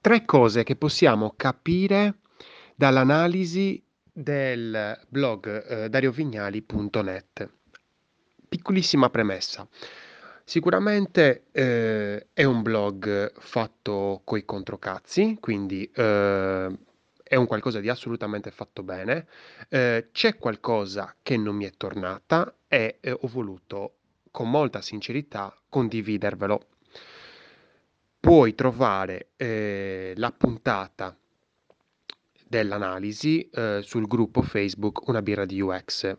3 cose che possiamo capire dall'analisi del blog, ehm, dariovignali.net. Piccolissima premessa: sicuramente, ehm, è un blog fatto coi controcazzi, quindi, uhm, è un qualcosa di assolutamente fatto bene. Ehm, c'è qualcosa che non mi è tornata e, ehm, ho voluto con molta sincerità condividervelo. Puoi trovare, ehm, la puntata dell'analisi, uhm, sul gruppo Facebook Una birra di UX.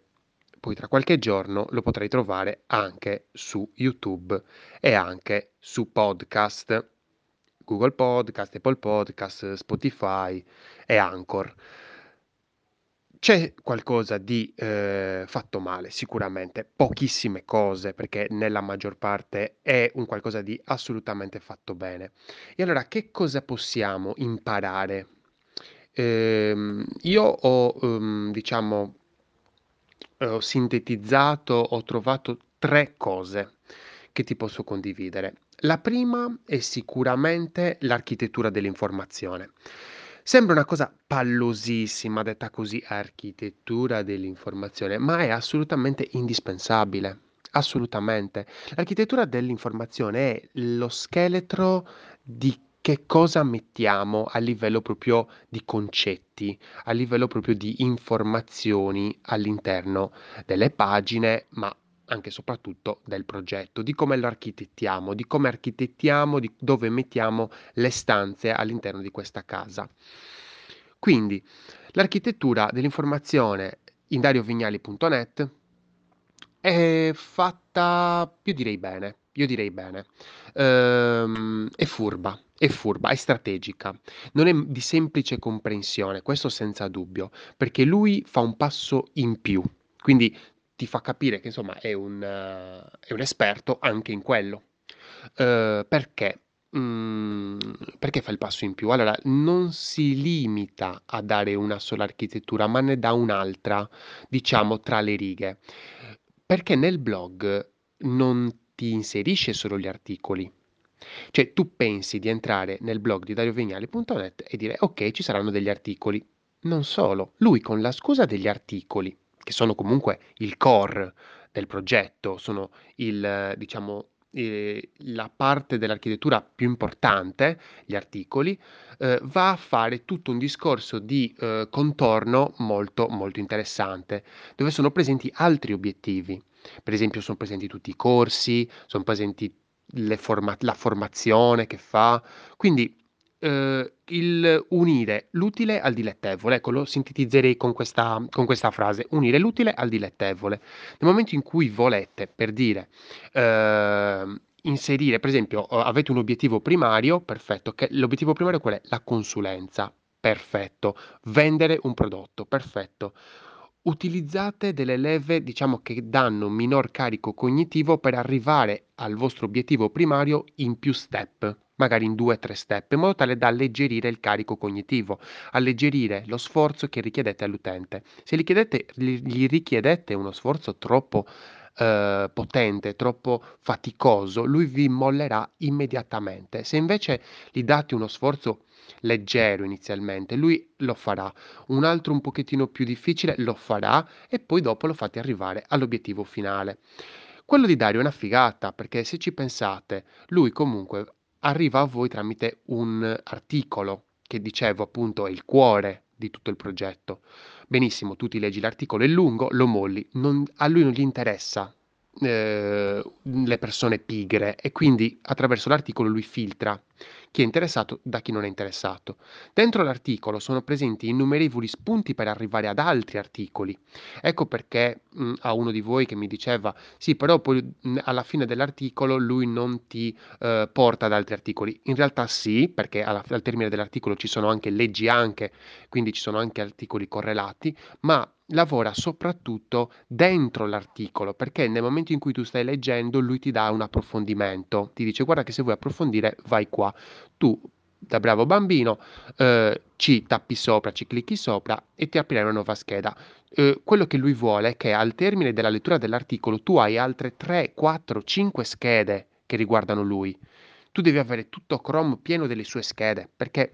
Poi tra qualche giorno lo potrai trovare anche su YouTube e anche su podcast, Google Podcast, Apple Podcast, Spotify e Anchor. C'è qualcosa di, ehm, fatto male sicuramente, pochissime cose, perché nella maggior parte è un qualcosa di assolutamente fatto bene. E allora che cosa possiamo imparare? Ehm, io ho, uhm, diciamo Uhm, ho sintetizzato, ho trovato 3 cose che ti posso condividere. La prima è sicuramente l'architettura dell'informazione. Sembra una cosa pallosissima detta così, architettura dell'informazione, ma è assolutamente indispensabile, assolutamente. L'architettura dell'informazione è lo scheletro di che cosa mettiamo a livello proprio di concetti, a livello proprio di informazioni all'interno delle pagine, ma anche e soprattutto del progetto, di come lo architettiamo, di come architettiamo, di dove mettiamo le stanze all'interno di questa casa. Quindi l'architettura dell'informazione in dariovignali.net è fatta, io direi bene, io direi bene. Uhm, è furba, è furba, è strategica, non è di semplice comprensione, questo senza dubbio, perché lui fa un passo in più, quindi ti fa capire che insomma è un è un esperto anche in quello. Uhm, perché? Mhmm, perché fa il passo in più? Allora, non si limita a dare una sola architettura, ma ne dà un'altra, diciamo tra le righe. Perché nel blog non ti inserisce solo gli articoli. Cioè tu pensi di entrare nel blog di dariovignali.net e dire ok ci saranno degli articoli. Non solo, lui con la scusa degli articoli, che sono comunque il core del progetto, sono il diciamo ehm, la parte dell'architettura più importante, gli articoli, uhm, va a fare tutto un discorso di, uhm, contorno molto, molto interessante, dove sono presenti altri obiettivi. Per esempio son presenti tutti i corsi, son presenti forma la formazione che fa, quindi, uhm, il unire l'utile al dilettevole, ecco lo sintetizzerei con questa con questa frase: unire l'utile al dilettevole. Nel momento in cui volete, per dire, uhm, inserire per esempio, uhm, avete un obiettivo primario, perfetto, che l'obiettivo primario qual è? La consulenza, perfetto. Vendere un prodotto, perfetto. Utilizzate delle leve, diciamo, che danno minor carico cognitivo per arrivare al vostro obiettivo primario in più step, magari in 2, 3 step, in modo tale da alleggerire il carico cognitivo, alleggerire lo sforzo che richiedete all'utente. Se gli chiedete gli gli richiedete uno sforzo troppo, uhm, potente, troppo faticoso, lui vi mollerà immediatamente. Se invece gli date uno sforzo leggero inizialmente, lui lo farà. Un altro un pochettino più difficile lo farà e poi dopo lo fate arrivare all'obiettivo finale. Quello di Dario è una figata, perché se ci pensate, lui comunque arriva a voi tramite un articolo, che dicevo appunto è il cuore di tutto il progetto. Benissimo, tu ti leggi l'articolo, è lungo, lo molli, non a lui non gli interessa, ehm, le persone pigre e quindi attraverso l'articolo lui filtra chi è interessato da chi non è interessato. Dentro l'articolo sono presenti innumerevoli spunti per arrivare ad altri articoli. Ecco perché, mhmm, a uno di voi che mi diceva: "Sì, però poi, mhmm, alla fine dell'articolo lui non ti, uhm, porta ad altri articoli." In realtà sì, perché alla al termine dell'articolo ci sono anche leggi anche, quindi ci sono anche articoli correlati, ma lavora soprattutto dentro l'articolo, perché nel momento in cui tu stai leggendo lui ti dà un approfondimento, ti dice: "Guarda che se vuoi approfondire vai qua." Tu da bravo bambino, uhm, ci tappi sopra, ci clicchi sopra e ti aprirà una nuova scheda. Uhm, quello che lui vuole è che al termine della lettura dell'articolo tu hai altre 3, 4, 5 schede che riguardano lui. tu devi avere tutto Chrome pieno delle sue schede, perché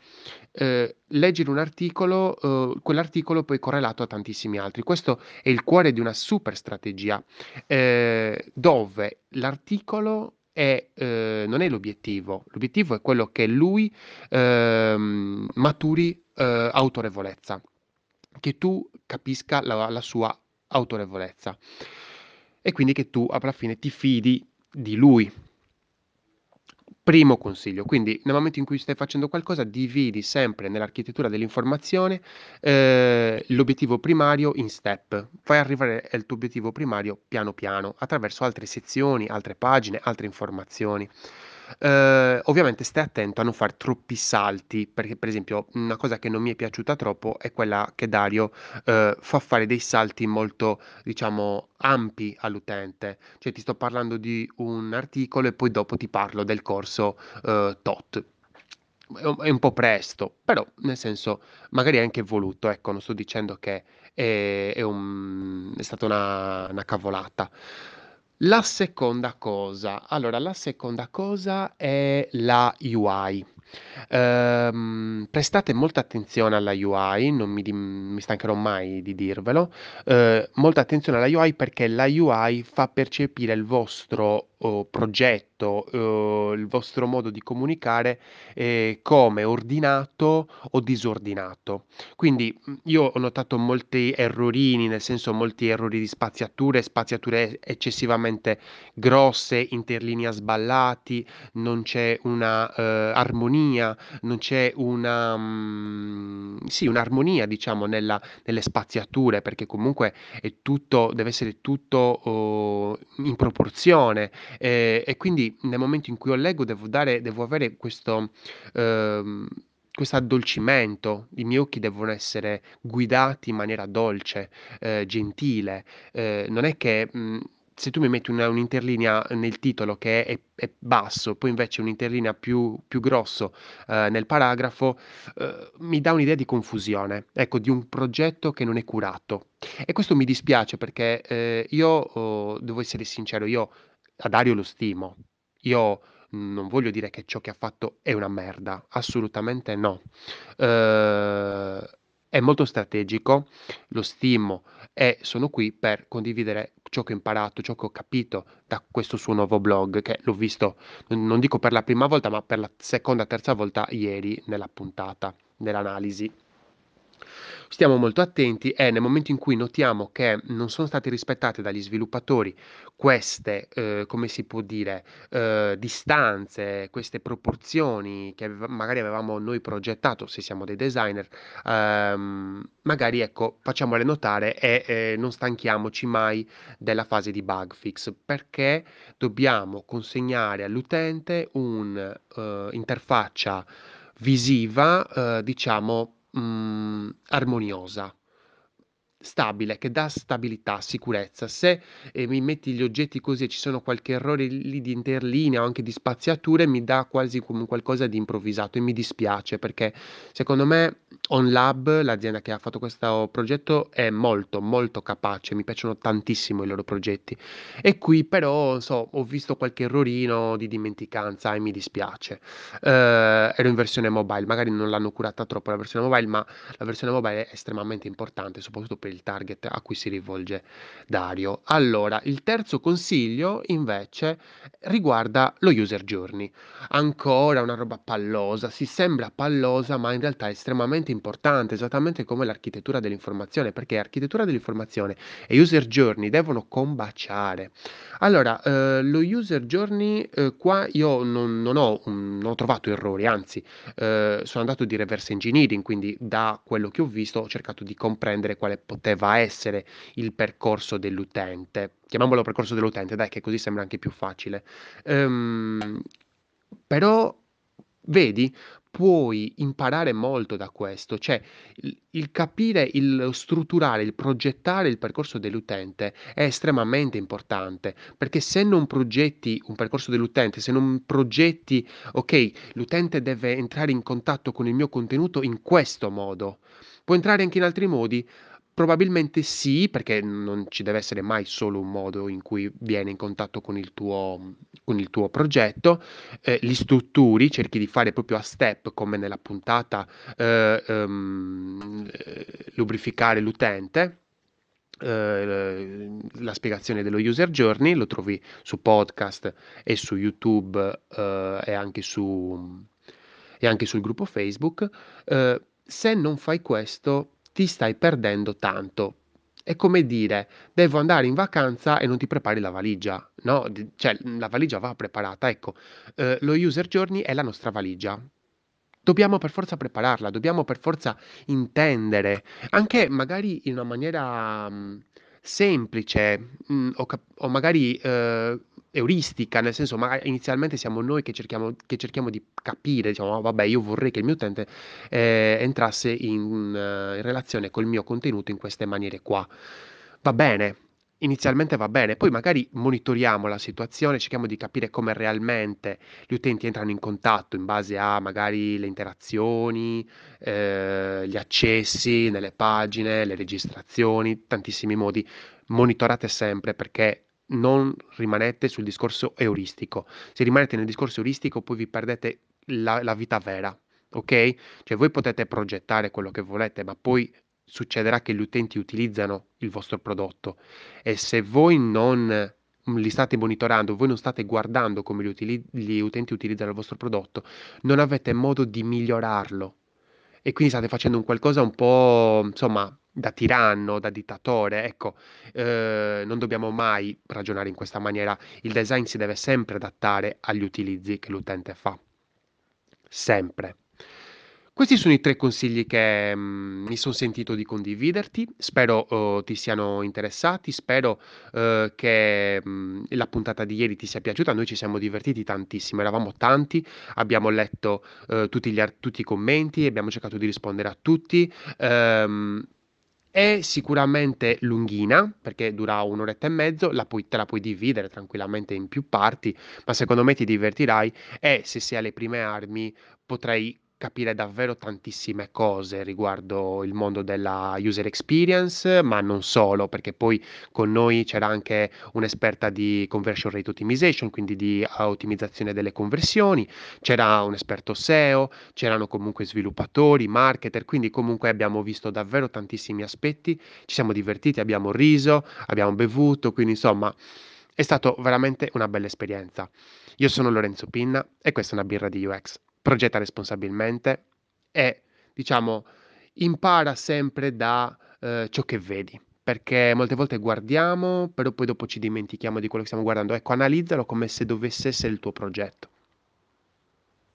eh, leggere un articolo, eh, quell'articolo poi è correlato a tantissimi altri. Questo è il cuore di una super strategia, eh, dove l'articolo è, eh, non è l'obiettivo, l'obiettivo è quello che lui ehm, maturi eh, autorevolezza, che tu capisca la, la sua autorevolezza e quindi che tu alla fine ti fidi di lui. Primo consiglio, quindi nel momento in cui stai facendo qualcosa dividi sempre nell'architettura dell'informazione eh, l'obiettivo primario in step, fai arrivare il tuo obiettivo primario piano piano attraverso altre sezioni, altre pagine, altre informazioni. Eh, ovviamente stai attento a non fare troppi salti, perché per esempio una cosa che non mi è piaciuta troppo è quella che Dario eh, fa fare dei salti molto, diciamo, ampi all'utente. Cioè ti sto parlando di un articolo e poi dopo ti parlo del corso eh, tot. È un po' presto, però nel senso magari è anche voluto, ecco, non sto dicendo che è, è, un, è stata una, una cavolata. La seconda cosa, allora la seconda cosa è la UI. Ehm, prestate molta attenzione alla UI, non mi, mi stancherò mai di dirvelo. Eh, molta attenzione alla UI perché la UI fa percepire il vostro oh, progetto, oh, il vostro modo di comunicare eh, come ordinato o disordinato. Quindi io ho notato molti errorini, nel senso molti errori di spaziature, spaziature eccessivamente grosse, interlinea sballati, non c'è una eh, armonia, non c'è una, mm, sì, un'armonia, diciamo, nella, nelle spaziature, perché comunque è tutto, deve essere tutto oh, in proporzione. Eh, e quindi nel momento in cui io leggo devo dare, devo avere questo. ehm, questo addolcimento, i miei occhi devono essere guidati in maniera dolce, eh, gentile. Eh, non è che mh, se tu mi metti una, un'interlinea nel titolo che è, è basso, poi invece un'interlinea più, più grosso eh, nel paragrafo, eh, mi dà un'idea di confusione, ecco, di un progetto che non è curato. E questo mi dispiace perché eh, io oh, devo essere sincero, io a Dario lo stimo, io non voglio dire che ciò che ha fatto è una merda, assolutamente no. Eh, è molto strategico, lo stimo e sono qui per condividere ciò che ho imparato, ciò che ho capito da questo suo nuovo blog, che l'ho visto, non dico per la prima volta, ma per la seconda, terza volta ieri nella puntata, nell'analisi. Stiamo molto attenti e nel momento in cui notiamo che non sono state rispettate dagli sviluppatori queste, eh, come si può dire, eh, distanze, queste proporzioni che magari avevamo noi progettato, se siamo dei designer, ehm, magari ecco, facciamole notare e eh, non stanchiamoci mai della fase di bug fix, perché dobbiamo consegnare all'utente un'interfaccia visiva, eh, diciamo, mhmm, armoniosa, stabile, che dà stabilità, sicurezza. Se, ehm, mi metti gli oggetti così e ci sono qualche errore lì di interlinea o anche di spaziature, mi dà quasi come qualcosa di improvvisato e mi dispiace perché secondo me OnLab, l'azienda che ha fatto questo progetto, è molto, molto capace, mi piacciono tantissimo i loro progetti. E qui però, so, ho visto qualche errorino di dimenticanza e mi dispiace. Eh, ero in versione mobile, magari non l'hanno curata troppo la versione mobile, ma la versione mobile è estremamente importante, soprattutto per il target a cui si rivolge Dario. Allora, il terzo consiglio invece riguarda lo user journey. Ancora una roba pallosa, si sembra pallosa, ma in realtà è estremamente importante, esattamente come l'architettura dell'informazione, perché architettura dell'informazione e user journey devono combaciare. Allora, eh, lo user journey, eh, qua io non, non, ho, non, ho, trovato errori, anzi, eh, sono andato di reverse engineering, quindi da quello che ho visto ho cercato di comprendere quale poteva essere il percorso dell'utente. Chiamiamolo percorso dell'utente, dai, che così sembra anche più facile. Um, però, vedi, puoi imparare molto da questo, cioè il, il capire, il strutturare, il progettare il percorso dell'utente è estremamente importante, perché se non progetti un percorso dell'utente, se non progetti, ok, l'utente deve entrare in contatto con il mio contenuto in questo modo, può entrare anche in altri modi, Probabilmente sì, perché non ci deve essere mai solo un modo in cui viene in contatto con il tuo con il tuo progetto, ehm, li strutturi, cerchi di fare proprio a step come nella puntata, uhm, uhm, lubrificare l'utente, uhm, la spiegazione dello user journey, lo trovi su podcast e su YouTube, uhm, e anche su e anche sul gruppo Facebook. Se non fai questo ti stai perdendo tanto. È come dire: "Devo andare in vacanza e non ti prepari la valigia." No, cioè, la valigia va preparata, ecco. Uhm, lo user journey è la nostra valigia. Dobbiamo per forza prepararla, dobbiamo per forza intendere, anche magari in una maniera, mhmm, semplice, mhmm, o cap o magari, uhm, euristica, nel senso ma inizialmente siamo noi che cerchiamo che cerchiamo di capire, diciamo: "Oh vabbè, io vorrei che il mio utente, ehm, entrasse in in relazione col mio contenuto in queste maniere qua." Va bene, inizialmente va bene, poi magari monitoriamo la situazione, cerchiamo di capire come realmente gli utenti entrano in contatto in base a magari le interazioni, ehm, gli accessi nelle pagine, le registrazioni, tantissimi modi. Monitorate sempre perché non rimanete sul discorso euristico. Se rimanete nel discorso euristico poi vi perdete la la vita vera, okay, cioè voi potete progettare quello che volete, ma poi succederà che gli utenti utilizzano il vostro prodotto e se voi non, mhmm, li state monitorando, voi non state guardando come gli utili gli utenti utilizzano il vostro prodotto, non avete modo di migliorarlo e quindi state facendo un qualcosa un po', insomma, da tiranno, da dittatore, ecco. Uhm, non dobbiamo mai ragionare in questa maniera. Il design si deve sempre adattare agli utilizzi che l'utente fa. Sempre. Questi sono i 3 consigli che, mhmm, mi son sentito di condividerti. Spero, uhm, ti siano interessati, spero, uhm, che, mhmm, la puntata di ieri ti sia piaciuta. Noi ci siamo divertiti tantissimo, eravamo tanti, abbiamo letto, uhm, tutti gli tutti i commenti, abbiamo cercato di rispondere a tutti. Uhm, è sicuramente lunghina, perché dura 1 oretta e mezzo, la puoi te la puoi dividere tranquillamente in più parti, ma secondo me ti divertirai e se sei alle prime armi potrai capire davvero tantissime cose riguardo il mondo della user experience, ma non solo, perché poi con noi c'era anche un'esperta di conversion rate optimization, quindi di a ottimizzazione delle conversioni, c'era un esperto SEO, c'erano comunque sviluppatori, marketer, quindi comunque abbiamo visto davvero tantissimi aspetti, ci siamo divertiti, abbiamo riso, abbiamo bevuto, quindi insomma è stato veramente una bella esperienza. Io sono Lorenzo Pinna e questa è una birra di UX. Progetta responsabilmente e, diciamo, impara sempre da, uhm, ciò che vedi, perché molte volte guardiamo, però poi dopo ci dimentichiamo di quello che stiamo guardando. Ecco, analizzalo come se dovesse essere il tuo progetto.